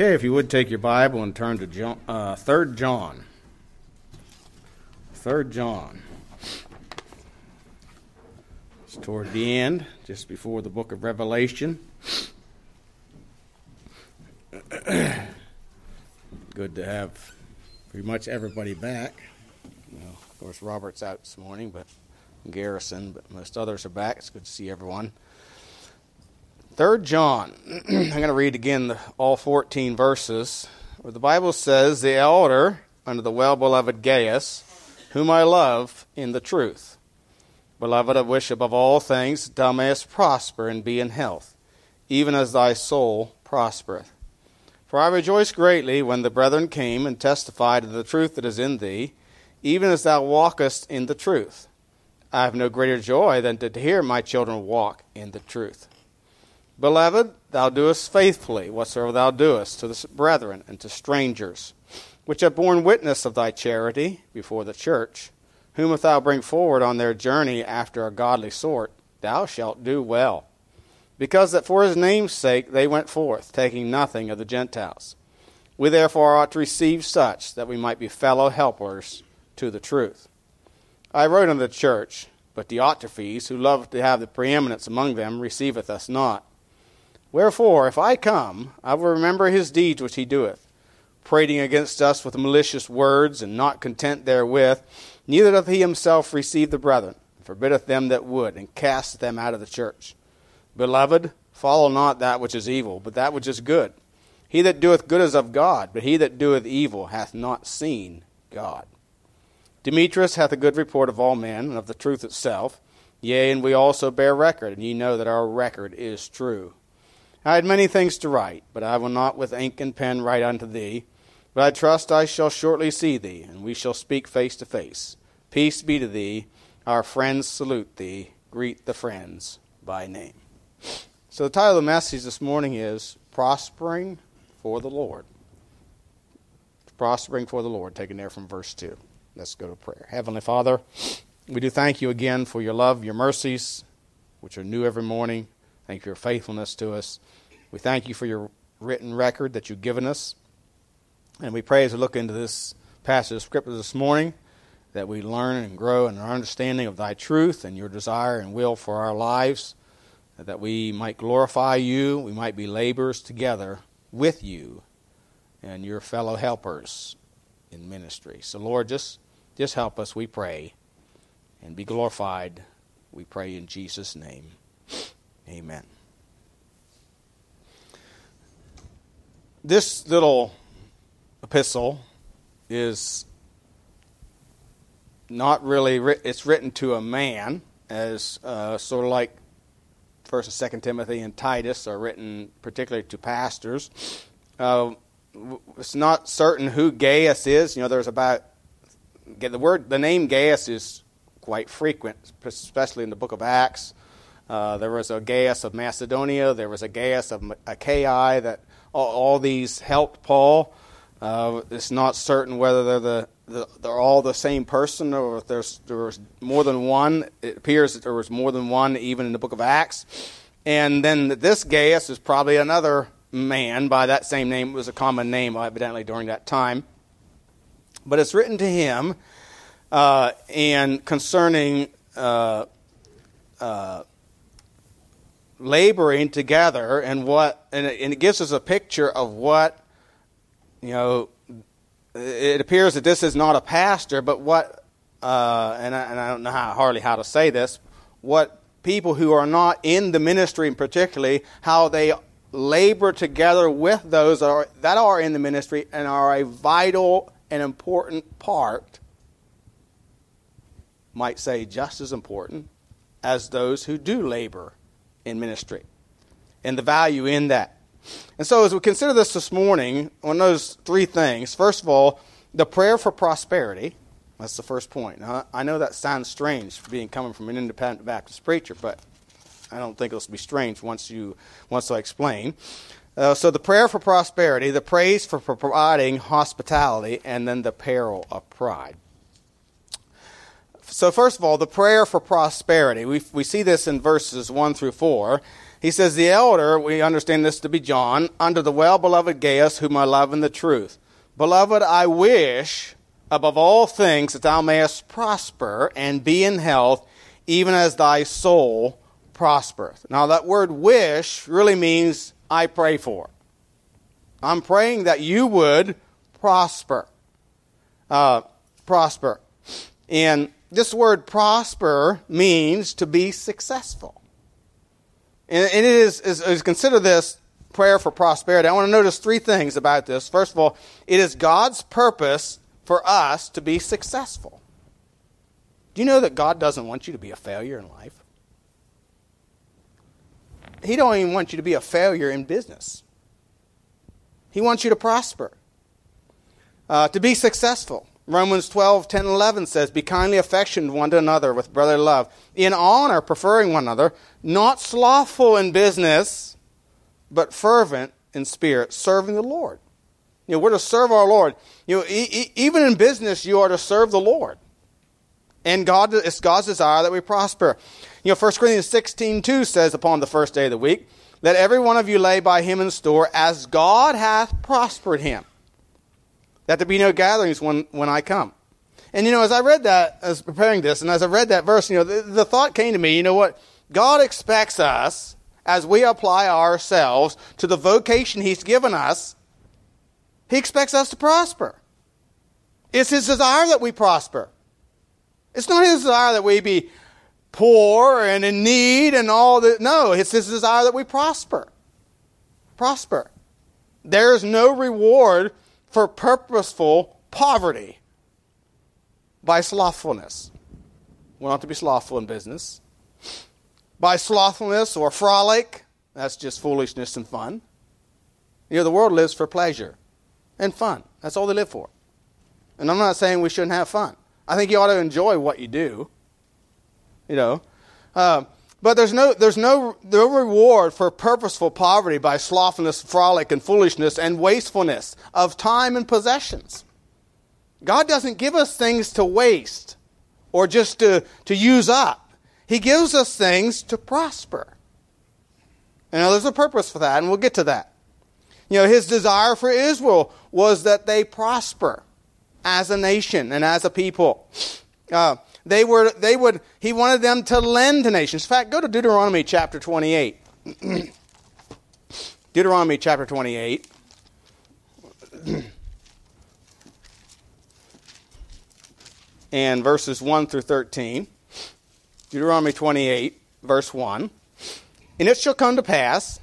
Okay, if you would take your Bible and turn to John, uh, 3 John. 3 John. It's toward the end, just before the book of Revelation. Good to have pretty much everybody back. Know, of course, Robert's out this morning, but Garrison, but most others are back. It's good to see everyone. Third John. I'm going to read again the, all 14 verses where the Bible says, "The elder under the well-beloved Gaius, whom I love in the truth, beloved, I wish above all things thou mayest prosper and be in health, even as thy soul prospereth. For I rejoiced greatly when the brethren came and testified of the truth that is in thee, even as thou walkest in the truth. I have no greater joy than to hear my children walk in the truth." Beloved, thou doest faithfully whatsoever thou doest to the brethren and to strangers, which have borne witness of thy charity before the church, whom if thou bring forward on their journey after a godly sort, thou shalt do well. Because that for his name's sake they went forth, taking nothing of the Gentiles. We therefore ought to receive such, that we might be fellow helpers to the truth. I wrote unto the church, but Diotrephes, who loved to have the preeminence among them, receiveth us not. Wherefore, if I come, I will remember his deeds which he doeth, prating against us with malicious words, and not content therewith. Neither doth he himself receive the brethren, and forbiddeth them that would, and casteth them out of the church. Beloved, follow not that which is evil, but that which is good. He that doeth good is of God, but he that doeth evil hath not seen God. Demetrius hath a good report of all men, and of the truth itself. Yea, and we also bear record, and ye know that our record is true. I had many things to write, but I will not with ink and pen write unto thee. But I trust I shall shortly see thee, and we shall speak face to face. Peace be to thee. Our friends salute thee. Greet the friends by name. So, the title of the message this morning is Prospering for the Lord. Prospering for the Lord, taken there from verse 2. Let's go to prayer. Heavenly Father, we do thank you again for your love, your mercies, which are new every morning. Thank you for your faithfulness to us. We thank you for your written record that you've given us. And we pray as we look into this passage of Scripture this morning that we learn and grow in our understanding of thy truth and your desire and will for our lives, that we might glorify you, we might be laborers together with you and your fellow helpers in ministry. So, Lord, just, just help us, we pray, and be glorified, we pray in Jesus' name. Amen. This little epistle is not really it's written to a man as uh, sort of like first and second timothy and titus are written particularly to pastors uh, it's not certain who gaius is you know there's about the word the name gaius is quite frequent especially in the book of acts uh, there was a Gaius of Macedonia. There was a Gaius of Achaia. That all, these helped Paul. Uh, it's not certain whether they're the, the, they're all the same person or if there's there was more than one. It appears that there was more than one even in the book of Acts. And then this Gaius is probably another man by that same name. It was a common name evidently during that time. But it's written to him uh, and concerning uh, uh, laboring together and what and it, and it gives us a picture of what you know it appears that this is not a pastor but what uh, and, I, and I don't know how, hardly how to say this what people who are not in the ministry particularly how they labor together with those that are, that are in the ministry and are a vital and important part might say just as important as those who do labor in ministry and the value in that. And so, as we consider this this morning, on those three things, first of all, the prayer for prosperity. That's the first point. Now, I know that sounds strange, being coming from an independent Baptist preacher, but I don't think it'll be strange once you once I explain. Uh, so, the prayer for prosperity, the praise for providing hospitality, and then the peril of pride. So, first of all, the prayer for prosperity. We, we see this in verses 1 through 4. He says, The elder, we understand this to be John, under the well beloved Gaius, whom I love in the truth. Beloved, I wish above all things that thou mayest prosper and be in health, even as thy soul prospereth. Now, that word wish really means I pray for. I'm praying that you would prosper. Uh, prosper. And this word prosper means to be successful. And, it is, is, is consider this prayer for prosperity. I want to notice three things about this. First of all, it is God's purpose for us to be successful. Do you know that God doesn't want you to be a failure in life? He don't even want you to be a failure in business. He wants you to prosper, uh, to be successful. Romans 12, 10, 11 says, Be kindly affectioned one to another with brotherly love, in honor, preferring one another, not slothful in business, but fervent in spirit, serving the Lord. You know, we're to serve our Lord. You know, e- e- even in business, you are to serve the Lord. And God, it's God's desire that we prosper. You know, 1 Corinthians 16, 2 says, Upon the first day of the week, let every one of you lay by him in store as God hath prospered him, that there be no gatherings when, when I come. And you know, as I read that, as preparing this, and as I read that verse, you know, the, the thought came to me, you know what? God expects us, as we apply ourselves to the vocation He's given us, He expects us to prosper. It's His desire that we prosper. It's not His desire that we be poor and in need and all that. No, it's His desire that we prosper. Prosper. There is no reward for purposeful poverty by slothfulness. We're not to be slothful in business. By slothfulness or frolic, that's just foolishness and fun. You know, the world lives for pleasure and fun. That's all they live for. And I'm not saying we shouldn't have fun. I think you ought to enjoy what you do you know. Uh, but there's no, there's no, no reward for purposeful poverty by slothfulness, frolic, and foolishness, and wastefulness of time and possessions. God doesn't give us things to waste or just to, to use up. He gives us things to prosper. And there's a purpose for that, and we'll get to that. You know, his desire for Israel was that they prosper as a nation and as a people. Uh, they were, they would, he wanted them to lend to nations. In fact, go to Deuteronomy chapter 28. Deuteronomy chapter 28. and verses 1 through 13. Deuteronomy 28, verse 1. And it shall come to pass,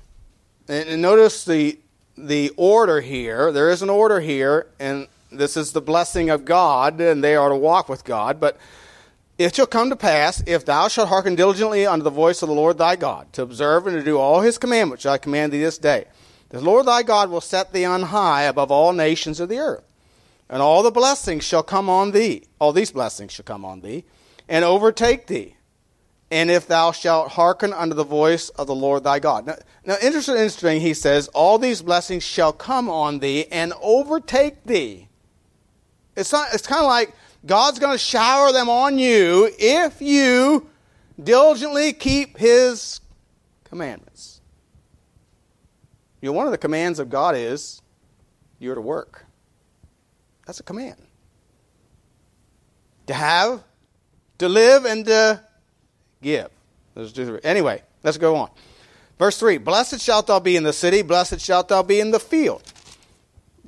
and notice the, the order here. There is an order here, and this is the blessing of God, and they are to walk with God. But it shall come to pass, if thou shalt hearken diligently unto the voice of the Lord thy God, to observe and to do all his commandments which I command thee this day, the Lord thy God will set thee on high above all nations of the earth. And all the blessings shall come on thee, all these blessings shall come on thee, and overtake thee. And if thou shalt hearken unto the voice of the Lord thy God. Now, now interesting, interesting, he says, all these blessings shall come on thee and overtake thee. It's, not, it's kind of like God's going to shower them on you if you diligently keep His commandments. You know, one of the commands of God is you're to work. That's a command. To have, to live, and to give. Anyway, let's go on. Verse 3 Blessed shalt thou be in the city, blessed shalt thou be in the field.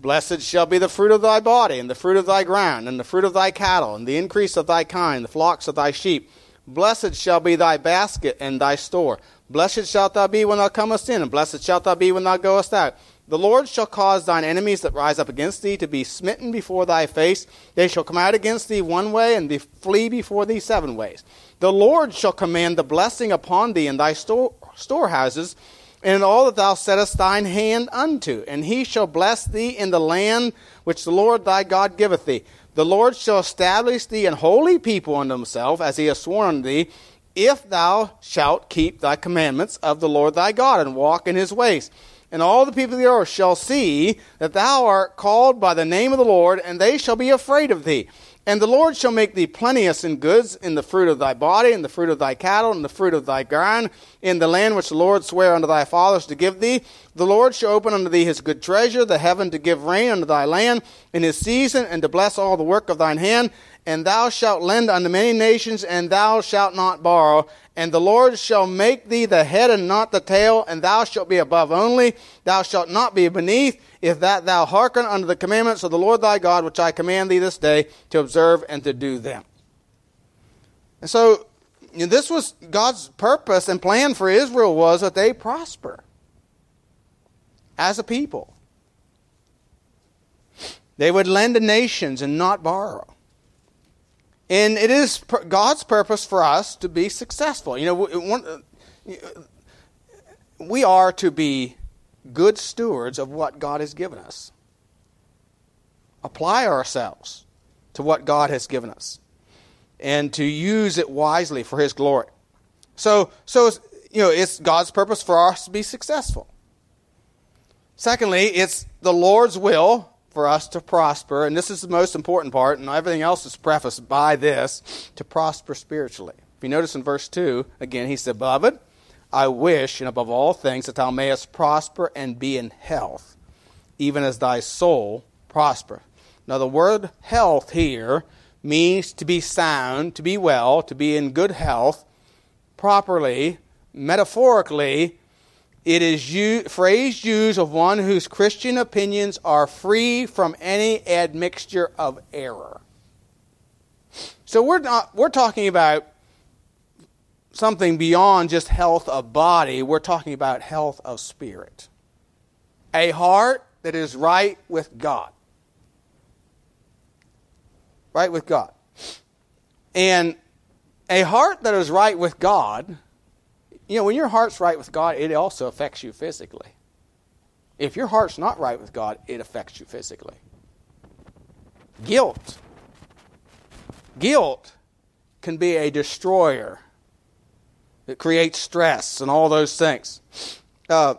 Blessed shall be the fruit of thy body, and the fruit of thy ground, and the fruit of thy cattle, and the increase of thy kind, the flocks of thy sheep. Blessed shall be thy basket and thy store. Blessed shalt thou be when thou comest in, and blessed shalt thou be when thou goest out. The Lord shall cause thine enemies that rise up against thee to be smitten before thy face. They shall come out against thee one way, and be, flee before thee seven ways. The Lord shall command the blessing upon thee in thy store, storehouses and all that thou settest thine hand unto, and he shall bless thee in the land which the Lord thy God giveth thee. The Lord shall establish thee an holy people unto himself, as he has sworn unto thee, if thou shalt keep thy commandments of the Lord thy God, and walk in his ways. And all the people of the earth shall see that thou art called by the name of the Lord, and they shall be afraid of thee. And the Lord shall make thee plenteous in goods, in the fruit of thy body, in the fruit of thy cattle, in the fruit of thy ground, in the land which the Lord sware unto thy fathers to give thee. The Lord shall open unto thee his good treasure, the heaven to give rain unto thy land in his season, and to bless all the work of thine hand. And thou shalt lend unto many nations, and thou shalt not borrow. And the Lord shall make thee the head and not the tail, and thou shalt be above only. Thou shalt not be beneath if that thou hearken unto the commandments of the Lord thy God, which I command thee this day to observe and to do them. And so, you know, this was God's purpose and plan for Israel was that they prosper as a people. They would lend to nations and not borrow. And it is God's purpose for us to be successful. You know, uh, we are to be good stewards of what God has given us. Apply ourselves to what God has given us and to use it wisely for His glory. So, so you know, it's God's purpose for us to be successful. Secondly, it's the Lord's will for us to prosper, and this is the most important part, and everything else is prefaced by this to prosper spiritually. If you notice in verse 2, again, he said, Beloved, I wish, and above all things, that thou mayest prosper and be in health, even as thy soul prosper. Now, the word health here means to be sound, to be well, to be in good health, properly, metaphorically. It is u- phrase used of one whose Christian opinions are free from any admixture of error. So we're not we're talking about something beyond just health of body, we're talking about health of spirit. A heart that is right with God. Right with God. And a heart that is right with God, you know, when your heart's right with God, it also affects you physically. If your heart's not right with God, it affects you physically. Guilt. Guilt can be a destroyer it creates stress and all those things. Uh,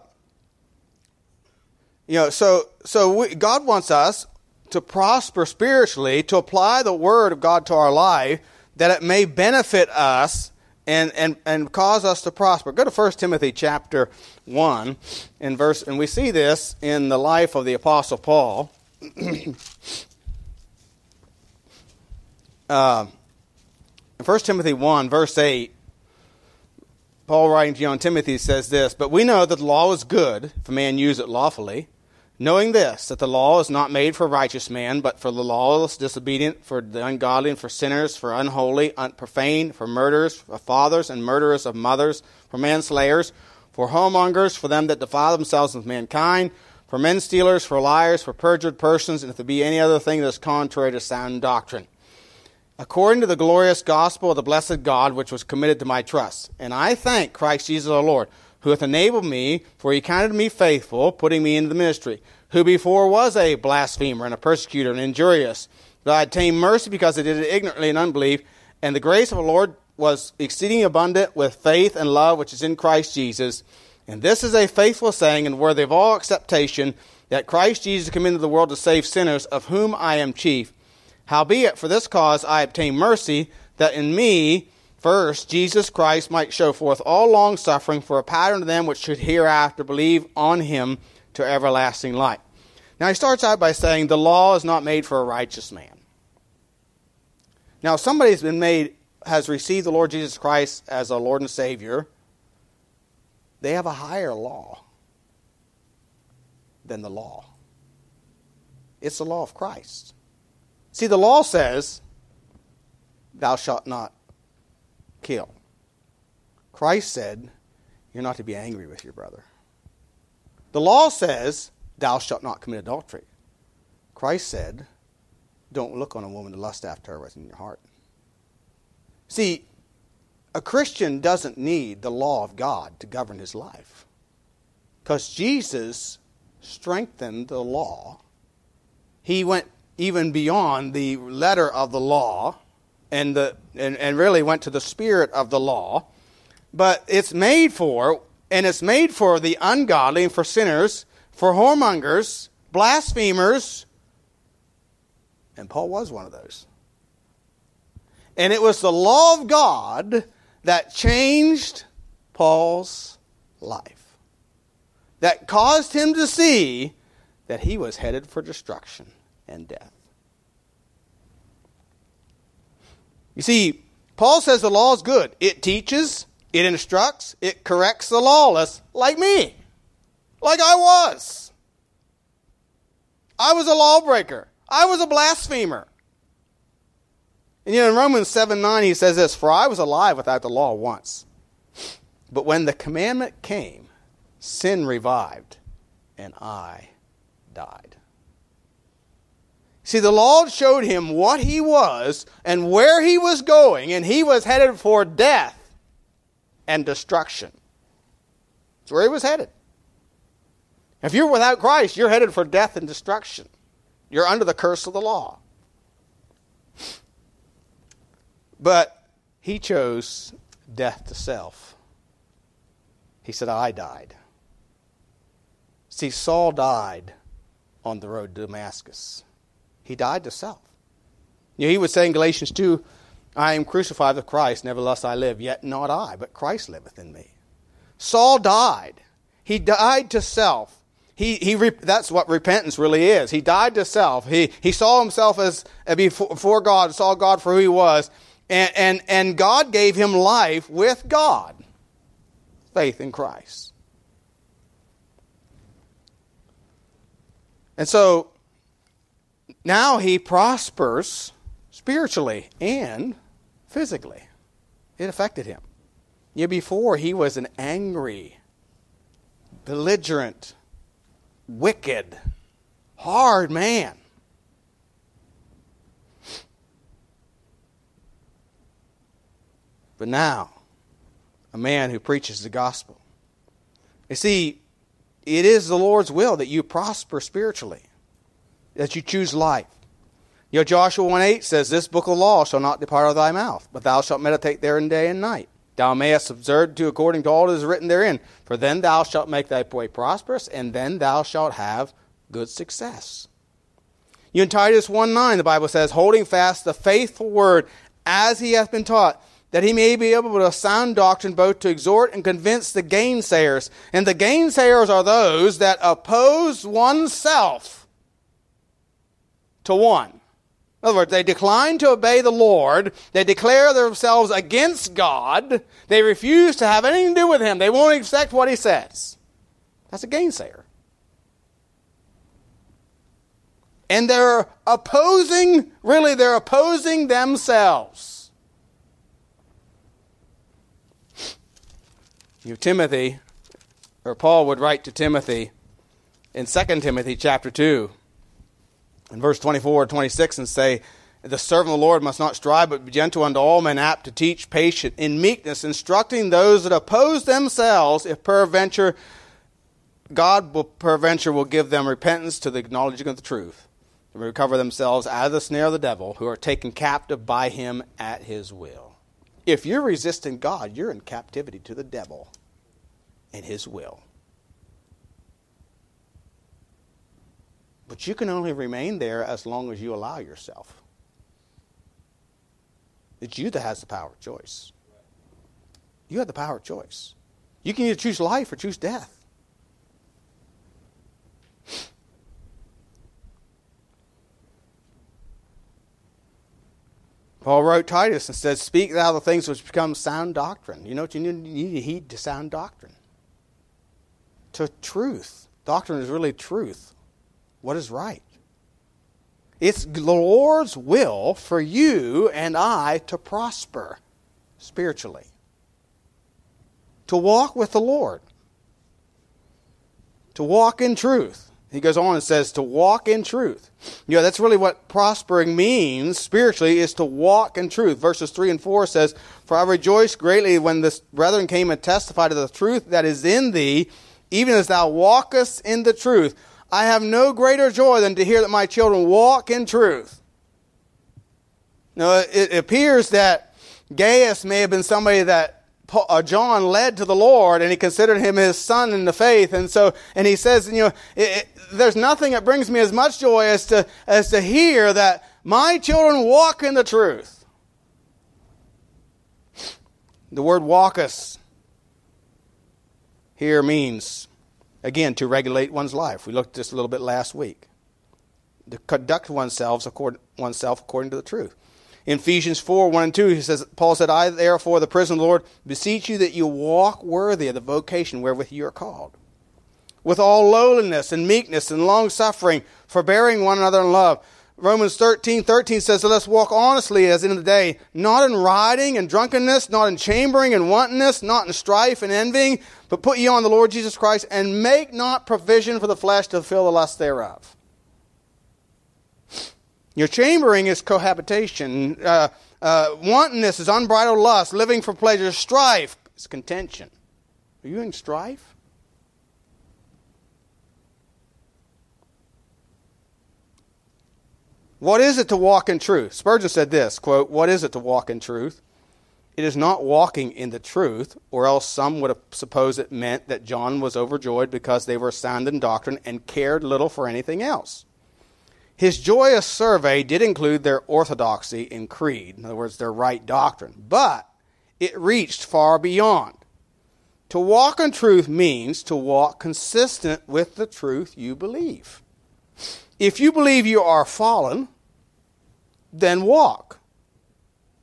you know, so so we, God wants us to prosper spiritually, to apply the word of God to our life, that it may benefit us and, and, and cause us to prosper. Go to 1 Timothy chapter 1 and verse and we see this in the life of the apostle Paul. uh, 1 Timothy 1 verse 8 Paul writing to young Timothy says this, But we know that the law is good if a man use it lawfully, knowing this, that the law is not made for righteous man, but for the lawless, disobedient, for the ungodly, and for sinners, for unholy, unprofane for murderers, for fathers and murderers of mothers, for manslayers, for homemongers, for them that defile themselves with mankind, for men stealers, for liars, for perjured persons, and if there be any other thing that is contrary to sound doctrine according to the glorious gospel of the blessed God which was committed to my trust. And I thank Christ Jesus our Lord, who hath enabled me, for he counted me faithful, putting me into the ministry, who before was a blasphemer and a persecutor and injurious, but I obtained mercy because I did it ignorantly in unbelief, and the grace of the Lord was exceeding abundant with faith and love which is in Christ Jesus. And this is a faithful saying and worthy of all acceptation, that Christ Jesus came into the world to save sinners, of whom I am chief. Howbeit, for this cause I obtain mercy, that in me first Jesus Christ might show forth all long suffering for a pattern to them which should hereafter believe on him to everlasting life. Now he starts out by saying the law is not made for a righteous man. Now, if somebody's been made, has received the Lord Jesus Christ as a Lord and Savior, they have a higher law than the law. It's the law of Christ. See, the law says, Thou shalt not kill. Christ said, You're not to be angry with your brother. The law says, Thou shalt not commit adultery. Christ said, Don't look on a woman to lust after her within your heart. See, a Christian doesn't need the law of God to govern his life. Because Jesus strengthened the law. He went even beyond the letter of the law and, the, and, and really went to the spirit of the law. But it's made for, and it's made for the ungodly and for sinners, for whoremongers, blasphemers, and Paul was one of those. And it was the law of God that changed Paul's life, that caused him to see that he was headed for destruction and death. You see, Paul says the law is good. It teaches, it instructs, it corrects the lawless, like me, like I was. I was a lawbreaker, I was a blasphemer. And you know, in Romans 7 9, he says this For I was alive without the law once. But when the commandment came, sin revived, and I died. See, the Lord showed him what he was and where he was going, and he was headed for death and destruction. That's where he was headed. If you're without Christ, you're headed for death and destruction. You're under the curse of the law. But he chose death to self. He said, I died. See, Saul died on the road to Damascus. He died to self. You know, he would say in Galatians 2, I am crucified with Christ, nevertheless I live, yet not I, but Christ liveth in me. Saul died. He died to self. He, he, that's what repentance really is. He died to self. He, he saw himself as uh, before God, saw God for who he was, and, and, and God gave him life with God. Faith in Christ. And so now he prospers spiritually and physically. It affected him. Yeah, before he was an angry, belligerent, wicked, hard man. But now, a man who preaches the gospel. You see, it is the Lord's will that you prosper spiritually, that you choose life. You know, Joshua 1 8 says, This book of law shall not depart out of thy mouth, but thou shalt meditate therein day and night. Thou mayest observe to according to all that is written therein. For then thou shalt make thy way prosperous, and then thou shalt have good success. You in Titus 1 9, the Bible says, Holding fast the faithful word as he hath been taught that he may be able to sound doctrine both to exhort and convince the gainsayers. And the gainsayers are those that oppose oneself to one. In other words, they decline to obey the Lord. They declare themselves against God. They refuse to have anything to do with Him. They won't accept what He says. That's a gainsayer. And they're opposing, really, they're opposing themselves. You Timothy, or Paul would write to Timothy in 2 Timothy chapter 2, in verse 24 and 26, and say, The servant of the Lord must not strive, but be gentle unto all men, apt to teach, patient, in meekness, instructing those that oppose themselves, if peradventure God will peradventure will give them repentance to the acknowledging of the truth, and recover themselves out of the snare of the devil, who are taken captive by him at his will. If you're resisting God, you're in captivity to the devil and his will. But you can only remain there as long as you allow yourself. It's you that has the power of choice. You have the power of choice. You can either choose life or choose death. Paul wrote Titus and said, Speak thou the things which become sound doctrine. You know what you need? To heed to sound doctrine. To truth. Doctrine is really truth. What is right? It's the Lord's will for you and I to prosper spiritually, to walk with the Lord, to walk in truth. He goes on and says to walk in truth. You know, that's really what prospering means spiritually is to walk in truth. Verses 3 and 4 says, For I rejoice greatly when the brethren came and testified to the truth that is in thee, even as thou walkest in the truth. I have no greater joy than to hear that my children walk in truth. Now, it appears that Gaius may have been somebody that uh, John led to the Lord and he considered him his son in the faith. And so, and he says, you know, it, it, there's nothing that brings me as much joy as to, as to hear that my children walk in the truth. The word walketh here means, again, to regulate one's life. We looked at this a little bit last week. To conduct oneself according, oneself according to the truth. In Ephesians 4 1 and 2, he says, Paul said, I therefore, the prisoner of the Lord, beseech you that you walk worthy of the vocation wherewith you are called, with all lowliness and meekness and long suffering, forbearing one another in love. Romans 13 13 says, Let us walk honestly as in the day, not in rioting and drunkenness, not in chambering and wantonness, not in strife and envying, but put ye on the Lord Jesus Christ, and make not provision for the flesh to fulfill the lust thereof. Your chambering is cohabitation. Uh, uh, wantonness is unbridled lust. Living for pleasure. Strife is contention. Are you in strife? What is it to walk in truth? Spurgeon said this quote, What is it to walk in truth? It is not walking in the truth, or else some would suppose it meant that John was overjoyed because they were sound in doctrine and cared little for anything else. His joyous survey did include their orthodoxy in creed, in other words, their right doctrine, but it reached far beyond. To walk in truth means to walk consistent with the truth you believe. If you believe you are fallen, then walk.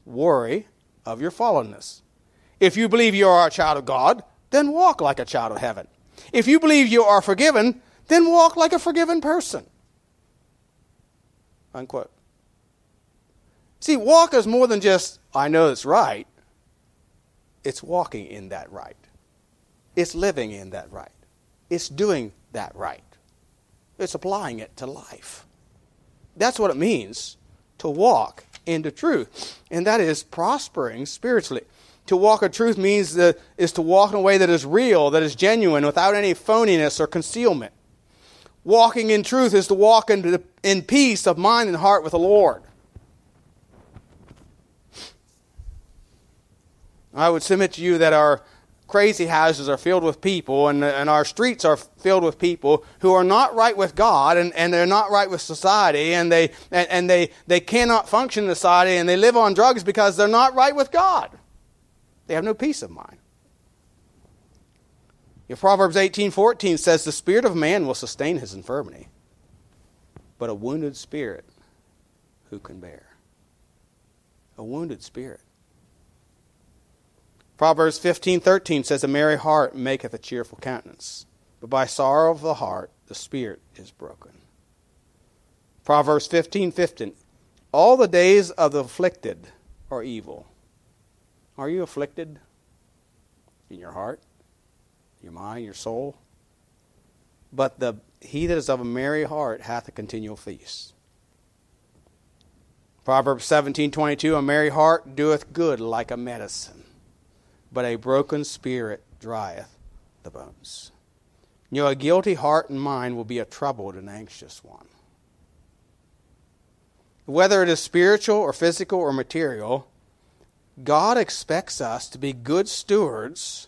Worry of your fallenness. If you believe you are a child of God, then walk like a child of heaven. If you believe you are forgiven, then walk like a forgiven person. Unquote. See, walk is more than just, I know it's right. It's walking in that right. It's living in that right. It's doing that right. It's applying it to life. That's what it means to walk into truth. And that is prospering spiritually. To walk in truth means that, is to walk in a way that is real, that is genuine, without any phoniness or concealment. Walking in truth is to walk in, in peace of mind and heart with the Lord. I would submit to you that our crazy houses are filled with people and, and our streets are filled with people who are not right with God and, and they're not right with society and, they, and, and they, they cannot function in society and they live on drugs because they're not right with God. They have no peace of mind. If Proverbs 18:14 says the spirit of man will sustain his infirmity, but a wounded spirit who can bear? A wounded spirit. Proverbs 15:13 says a merry heart maketh a cheerful countenance, but by sorrow of the heart the spirit is broken. Proverbs 15:15 All the days of the afflicted are evil. Are you afflicted in your heart? your mind, your soul. But the, he that is of a merry heart hath a continual feast. Proverbs 17:22 A merry heart doeth good like a medicine, but a broken spirit drieth the bones. You know, a guilty heart and mind will be a troubled and anxious one. Whether it is spiritual or physical or material, God expects us to be good stewards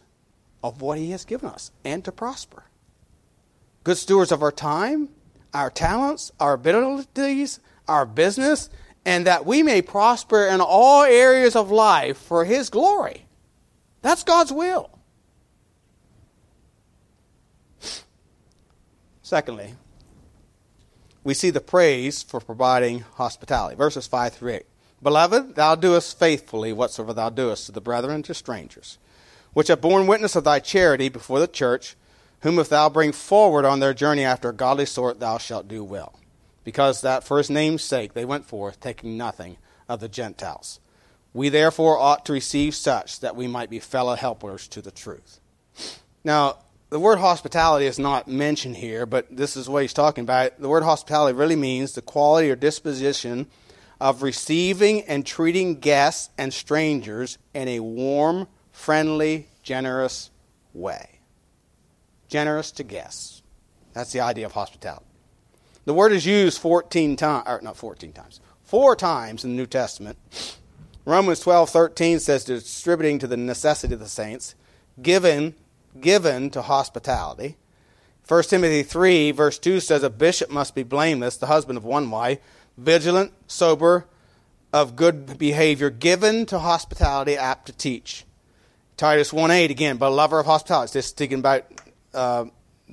of what He has given us and to prosper. Good stewards of our time, our talents, our abilities, our business, and that we may prosper in all areas of life for His glory. That's God's will. Secondly, we see the praise for providing hospitality. Verses 5 through 8. Beloved, thou doest faithfully whatsoever thou doest to the brethren and to strangers which have borne witness of thy charity before the church, whom if thou bring forward on their journey after a godly sort, thou shalt do well. Because that for his name's sake they went forth, taking nothing of the Gentiles. We therefore ought to receive such that we might be fellow helpers to the truth. Now, the word hospitality is not mentioned here, but this is what he's talking about. The word hospitality really means the quality or disposition of receiving and treating guests and strangers in a warm, friendly, generous way. Generous to guests. That's the idea of hospitality. The word is used 14 times, or not 14 times, four times in the New Testament. Romans 12, 13 says distributing to the necessity of the saints, given, given to hospitality. 1 Timothy 3, verse 2 says a bishop must be blameless, the husband of one wife, vigilant, sober, of good behavior, given to hospitality, apt to teach. Titus 1 8 again, but a lover of hospitality. This is speaking about uh,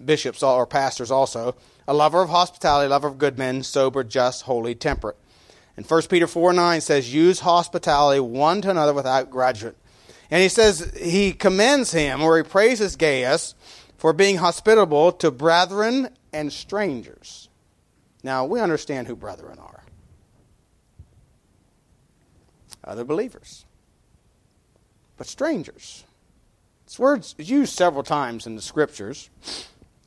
bishops or pastors also. A lover of hospitality, lover of good men, sober, just, holy, temperate. And 1 Peter 4 9 says, Use hospitality one to another without grudging. And he says he commends him, or he praises Gaius for being hospitable to brethren and strangers. Now, we understand who brethren are other believers, but strangers. This word's used several times in the scriptures,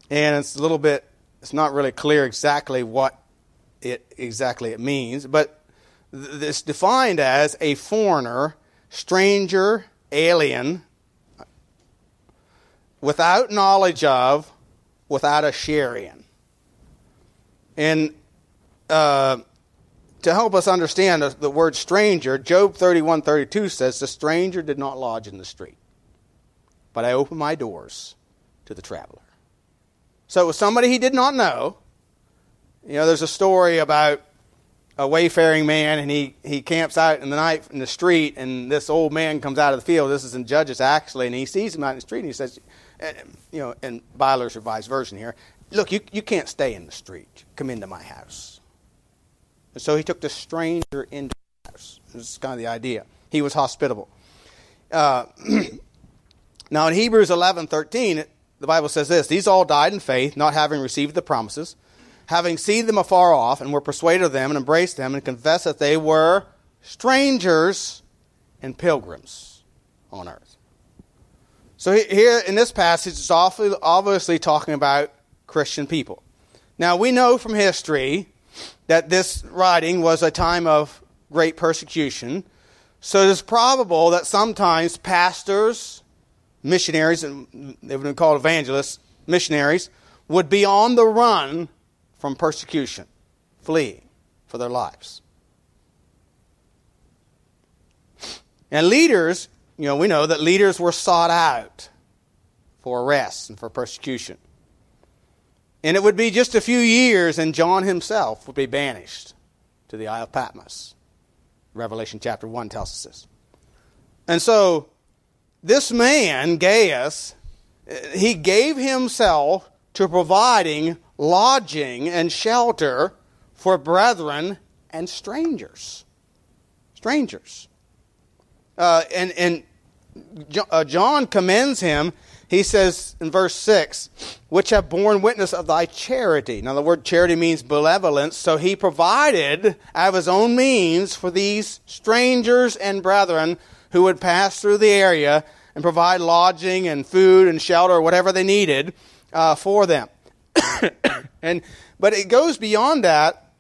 and it's a little bit, it's not really clear exactly what it exactly it means, but it's defined as a foreigner, stranger, alien, without knowledge of, without a share in. And uh, to help us understand the, word stranger, Job 31 32 says, The stranger did not lodge in the street, but I opened my doors to the traveler. So it was somebody he did not know. You know, there's a story about a wayfaring man, and he, he camps out in the night in the street, and this old man comes out of the field. This is in Judges, actually, and he sees him out in the street, and he says, you know, in Byler's revised version here, look, you, you can't stay in the street. Come into my house. And so he took the stranger into the house. This is kind of the idea. He was hospitable. Uh, now in Hebrews 11, 13, the Bible says this, These all died in faith, not having received the promises, having seen them afar off, and were persuaded of them, and embraced them, and confessed that they were strangers and pilgrims on earth. So here in this passage, it's obviously talking about Christian people. Now we know from history that this writing was a time of great persecution. So it is probable that sometimes pastors, missionaries, and they've been called evangelists, missionaries, would be on the run from persecution, fleeing for their lives. And leaders, you know, we know that leaders were sought out for arrest and for persecution. And it would be just a few years, and John himself would be banished to the Isle of Patmos. Revelation chapter 1 tells us this. And so, this man, Gaius, he gave himself to providing lodging and shelter for brethren and strangers. Strangers. Uh, and and uh, John commends him he says in verse 6, which have borne witness of thy charity. Now, the word charity means benevolence, so he provided out of his own means for these strangers and brethren who would pass through the area and provide lodging and food and shelter whatever they needed uh, for them. and But it goes beyond that.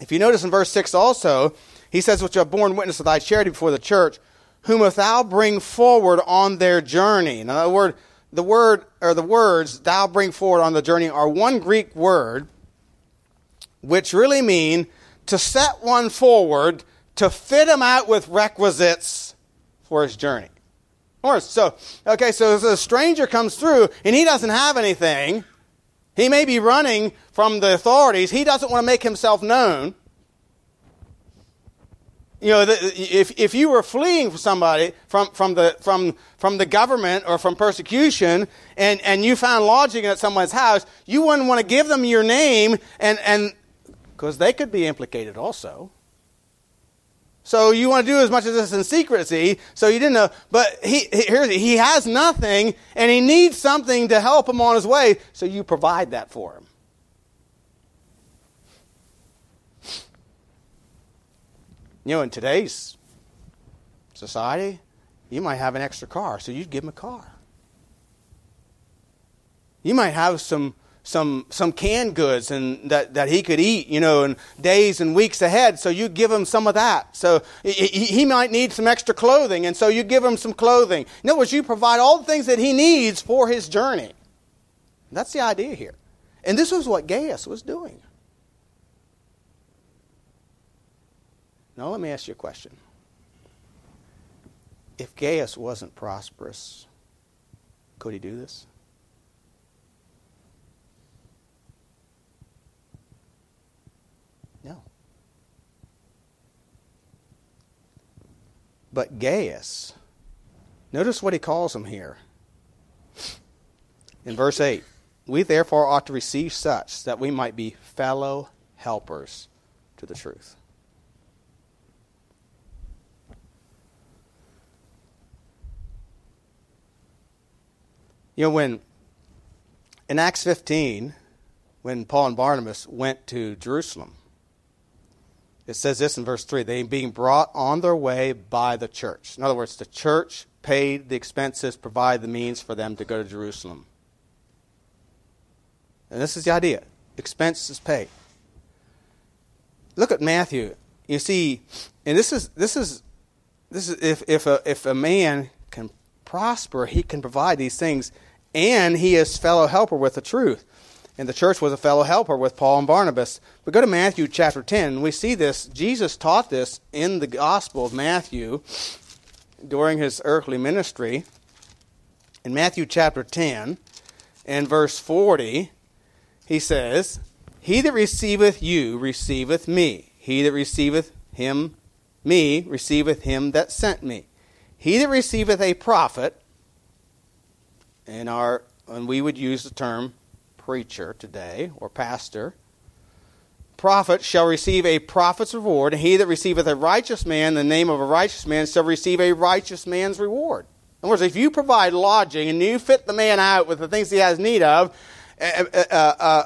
If you notice in verse 6 also, he says, which have borne witness of thy charity before the church whom if thou bring forward on their journey. Now, the word, the word, or the words thou bring forward on the journey are one Greek word, which really mean to set one forward to fit him out with requisites for his journey. Or so, okay, so if a stranger comes through and he doesn't have anything. He may be running from the authorities. He doesn't want to make himself known you know, if, if you were fleeing from somebody, from, from, the, from, from the government or from persecution, and, and you found lodging at someone's house, you wouldn't want to give them your name, and, because they could be implicated also. So you want to do as much of this in secrecy, so you didn't know. But he, here's, he has nothing, and he needs something to help him on his way, so you provide that for him. You know, in today's society, you might have an extra car, so you'd give him a car. You might have some some some canned goods and that, that he could eat, you know, in days and weeks ahead. So you give him some of that. So he, he might need some extra clothing, and so you give him some clothing. In other words, you provide all the things that he needs for his journey. That's the idea here. And this was what Gaius was doing. Now, let me ask you a question. If Gaius wasn't prosperous, could he do this? No. But Gaius Notice what he calls them here. In verse 8, we therefore ought to receive such that we might be fellow helpers to the truth. You know, when in Acts 15, when Paul and Barnabas went to Jerusalem, it says this in verse 3 they being brought on their way by the church. In other words, the church paid the expenses, provided the means for them to go to Jerusalem. And this is the idea expenses paid. Look at Matthew. You see, and this is this is this is if if a if a man can prosper, he can provide these things, and he is fellow helper with the truth. And the church was a fellow helper with Paul and Barnabas. But go to Matthew chapter 10. and We see this. Jesus taught this in the Gospel of Matthew during his earthly ministry. In Matthew chapter 10 and verse 40, he says, He that receiveth you receiveth me. He that receiveth him, me, receiveth him that sent me. He that receiveth a prophet, and our and we would use the term preacher today or pastor, prophet shall receive a prophet's reward, and he that receiveth a righteous man the name of a righteous man shall receive a righteous man's reward. In other words, if you provide lodging and you fit the man out with the things he has need of, a, a,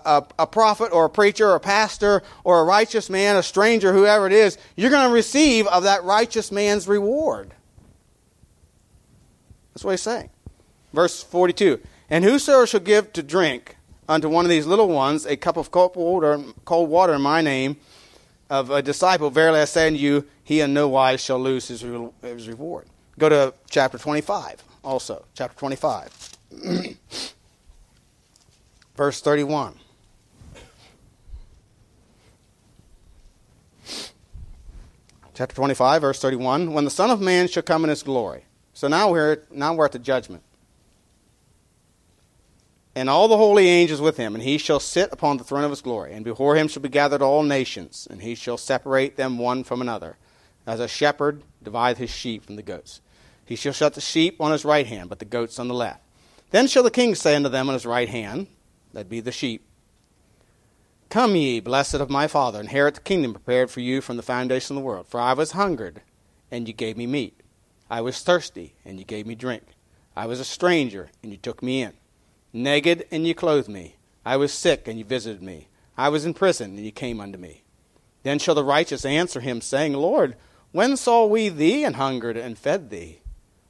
a, a, prophet or a preacher or a pastor or a righteous man, a stranger, whoever it is, you're going to receive of that righteous man's reward. That's what he's saying. Verse 42 And whosoever shall give to drink unto one of these little ones a cup of cold water, cold water in my name of a disciple, verily I say unto you, he in no wise shall lose his, his reward. Go to chapter 25 also. Chapter 25. Verse 31. Chapter 25, verse 31. When the Son of Man shall come in his glory. So now we're, now we're at the judgment. And all the holy angels with him, and he shall sit upon the throne of his glory. And before him shall be gathered all nations, and he shall separate them one from another, as a shepherd divideth his sheep from the goats. He shall shut the sheep on his right hand, but the goats on the left. Then shall the king say unto them on his right hand, that be the sheep. Come ye, blessed of my Father, inherit the kingdom prepared for you from the foundation of the world. For I was hungered, and ye gave me meat. I was thirsty, and ye gave me drink. I was a stranger, and you took me in. Naked, and you clothed me. I was sick, and you visited me. I was in prison, and you came unto me. Then shall the righteous answer him, saying, Lord, when saw we thee and hungered and fed thee,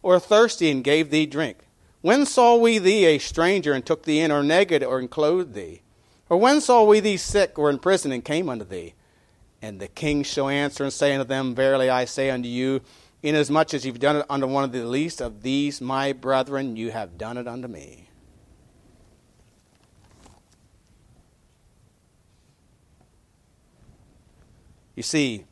or thirsty and gave thee drink? When saw we thee a stranger and took thee in, or naked or clothed thee? Or when saw we thee sick or in prison and came unto thee? And the king shall answer and say unto them, Verily I say unto you, inasmuch as you've done it unto one of the least of these my brethren, you have done it unto me. You see,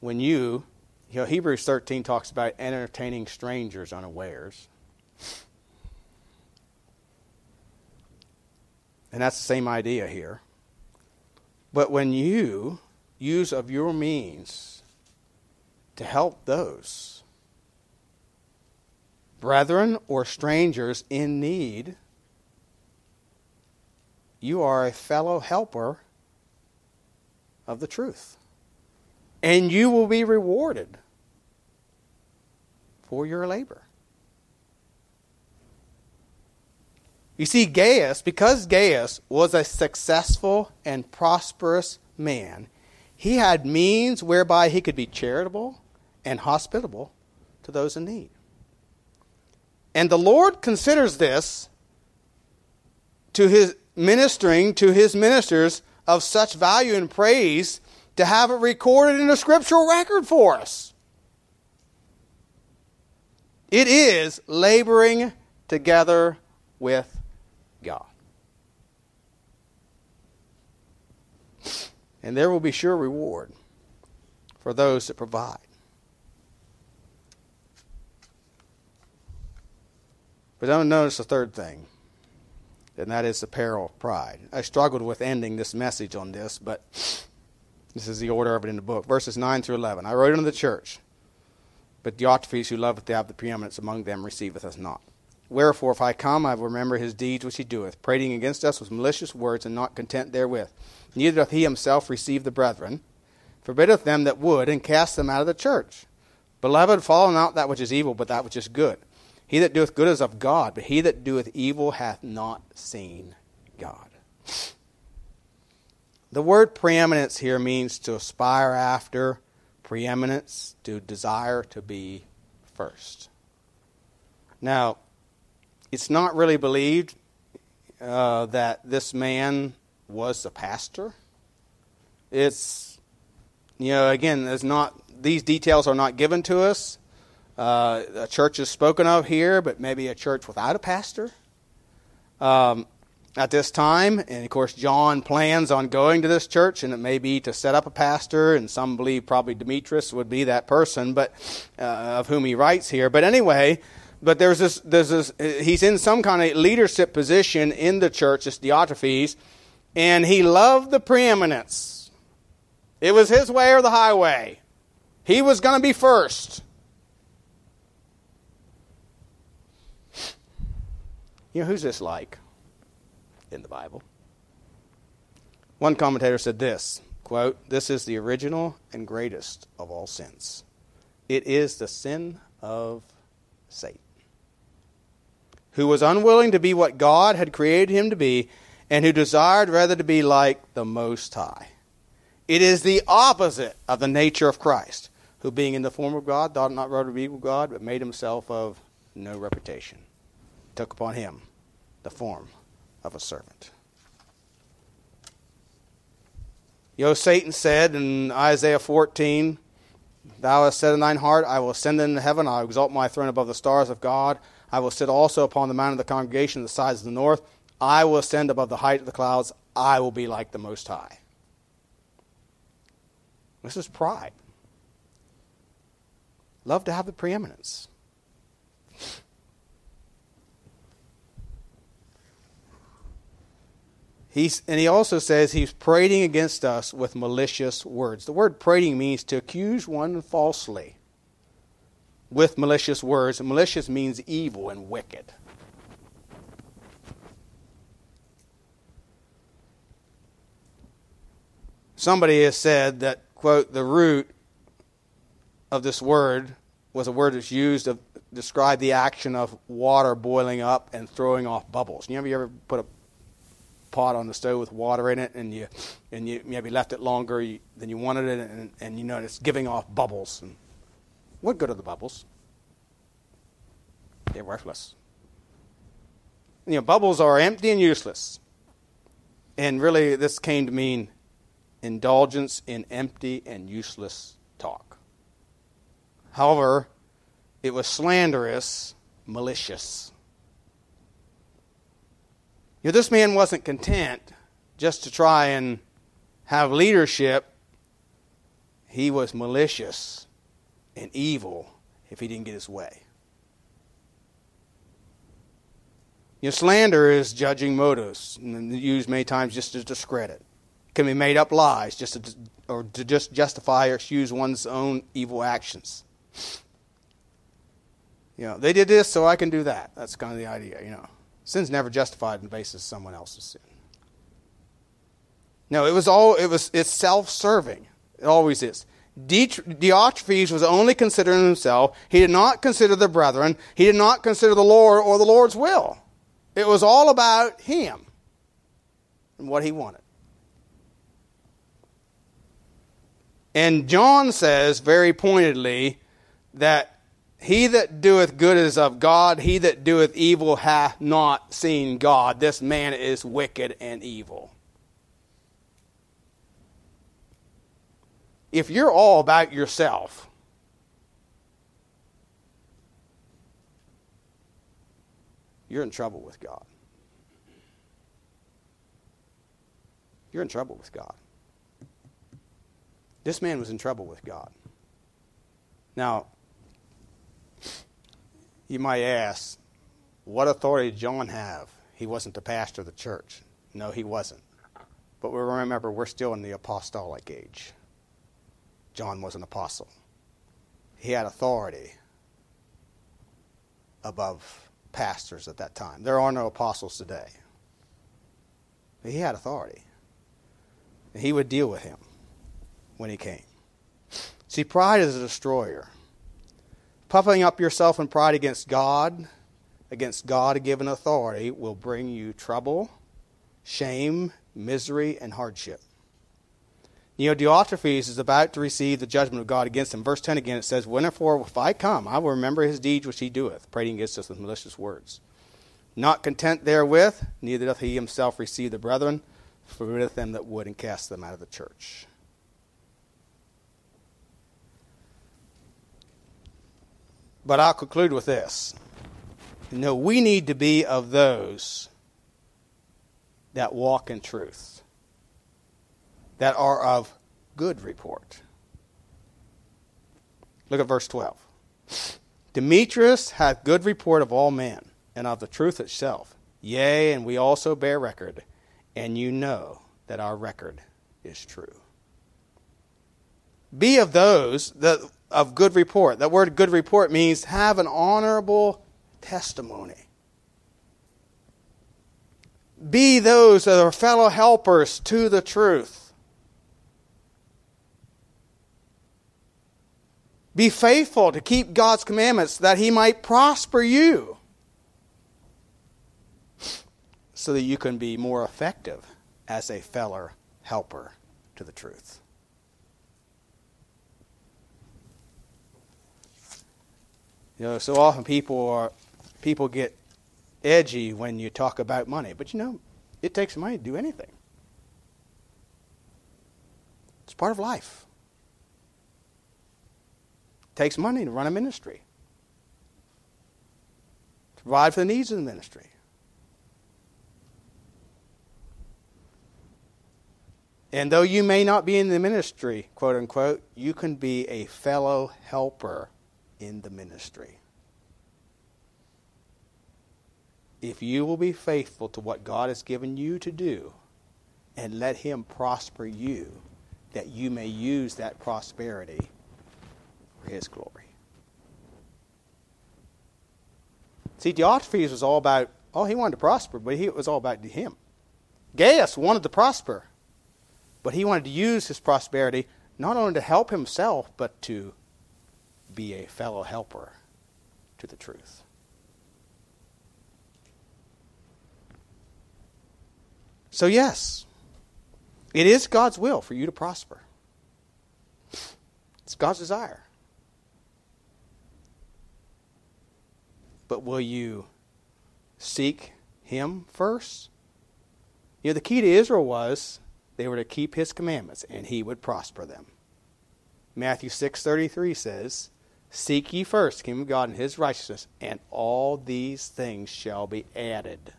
when you you know, Hebrews 13 talks about entertaining strangers unawares. And that's the same idea here. But when you use of your means to help those brethren or strangers in need, you are a fellow helper of the truth and you will be rewarded for your labor. You see, Gaius, because Gaius was a successful and prosperous man, he had means whereby he could be charitable and hospitable to those in need. And the Lord considers this to his ministering to his ministers of such value and praise to have it recorded in a scriptural record for us. It is laboring together with God. And there will be sure reward for those that provide. But don't notice the third thing, and that is the peril of pride. I struggled with ending this message on this, but this is the order of it in the book. Verses 9 through 11. I wrote unto the church, but Diotrephes, who loveth to have the preeminence among them, receiveth us not. Wherefore, if I come, I will remember his deeds which he doeth, prating against us with malicious words, and not content therewith. Neither doth he himself receive the brethren, forbiddeth them that would, and cast them out of the church. Beloved, follow not that which is evil, but that which is good. He that doeth good is of God, but he that doeth evil hath not seen God. The word preeminence here means to aspire after, preeminence, to desire to be first. Now, it's not really believed uh, that this man was the pastor. It's, you know, again, there's not, these details are not given to us. Uh, a church is spoken of here, but maybe a church without a pastor. Um, at this time. And of course, John plans on going to this church, and it may be to set up a pastor. And some believe probably Demetrius would be that person, but uh, of whom he writes here. But anyway, but there's this, there's this. He's in some kind of leadership position in the church, this Diotrephes, and he loved the preeminence. It was his way or the highway. He was going to be first. Know, who's this like? in the Bible. One commentator said this quote, This is the original and greatest of all sins. It is the sin of Satan, who was unwilling to be what God had created him to be, and who desired rather to be like the Most High. It is the opposite of the nature of Christ, who being in the form of God, thought not rather to be equal God, but made himself of no reputation. Took upon him the form of a servant. You know, Satan said in Isaiah 14, Thou hast said in thine heart, I will ascend into heaven, I will exalt my throne above the stars of God. I will sit also upon the mount of the congregation the sides of the north. I will ascend above the height of the clouds. I will be like the Most High. This is pride. Love to have the preeminence. He's, and he also says he's prating against us with malicious words. The word prating means to accuse one falsely with malicious words. And malicious means evil and wicked. Somebody has said that, quote, the root of this word was a word that's used to describe the action of water boiling up and throwing off bubbles. You ever, you ever put a pot on the stove with water in it, and you and you maybe left it longer than you wanted it, and, and you know it's giving off bubbles. And what good are the bubbles? They're worthless. You know, bubbles are empty and useless. And really, this came to mean indulgence in empty and useless talk. However, it was slanderous, malicious. You know, this man wasn't content just to try and have leadership. He was malicious and evil if he didn't get his way. You know, slander is judging motives, and used many times just to discredit. It can be made up lies just to, or to just justify or excuse one's own evil actions. You know, they did this, so I can do that. That's kind of the idea, you know. Sin's never justified on the basis of someone else's sin. No, it was all it was it's self-serving. It always is. Diotrephes was only considering himself. He did not consider the brethren. He did not consider the Lord or the Lord's will. It was all about him and what he wanted. And John says very pointedly that he that doeth good is of God, he that doeth evil hath not seen God. This man is wicked and evil. If you're all about yourself, you're in trouble with God. You're in trouble with God. This man was in trouble with God. Now, you might ask, what authority did John have? He wasn't the pastor of the church. No, he wasn't. But we remember, we're still in the apostolic age. John was an apostle. he had authority above pastors at that time. There are no apostles today. But he had authority. And he would deal with him when he came. See, pride is a destroyer. Puffing up yourself in pride against God, against God given authority, will bring you trouble, shame, misery, and hardship. You know, Diotrephes is about to receive the judgment of God against him. Verse 10 again, it says, Wherefore, if I come, I will remember his deeds which he doeth, prating against us with malicious words. Not content therewith, neither doth he himself receive the brethren, forbiddeth them that would, and cast them out of the church. But I'll conclude with this. Know, we need to be of those that walk in truth that are of good report. Look at verse 12. Demetrius hath good report of all men, and of the truth itself. Yea, and we also bear record, and you know that our record is true. Be of those that of good report. That word good report means have an honorable testimony. Be those that are fellow helpers to the truth. Be faithful to keep God's commandments that He might prosper you so that you can be more effective as a fellow helper to the truth. You know, so often people are people get edgy when you talk about money, but you know, it takes money to do anything. It's part of life It takes money to run a ministry, to provide for the needs of the ministry. And though you may not be in the ministry, quote unquote, you can be a fellow helper in the ministry. If you will be faithful to what God has given you to do and let Him prosper you, that you may use that prosperity for his glory. See, Diotrephes was all about, oh, he wanted to prosper, but he, it was all about him. Gaius wanted to prosper, but he wanted to use his prosperity not only to help himself, but to be a fellow helper to the truth. So, yes, it is God's will for you to prosper. It's God's desire. But will you seek Him first? You know, the key to Israel was they were to keep His commandments, and He would prosper them. Matthew 6.33 says, Seek ye first the kingdom of God and His righteousness, and all these things shall be added.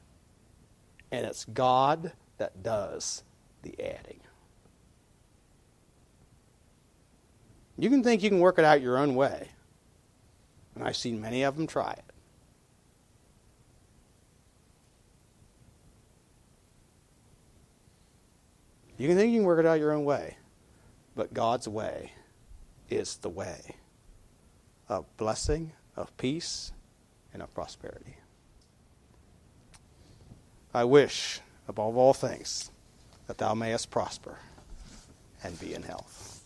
And it's God that does the adding. You can think you can work it out your own way. And I've seen many of them try it. You can think you can work it out your own way, but God's way is the way of blessing, of peace, and of prosperity. I wish, above all things, that thou mayest prosper and be in health.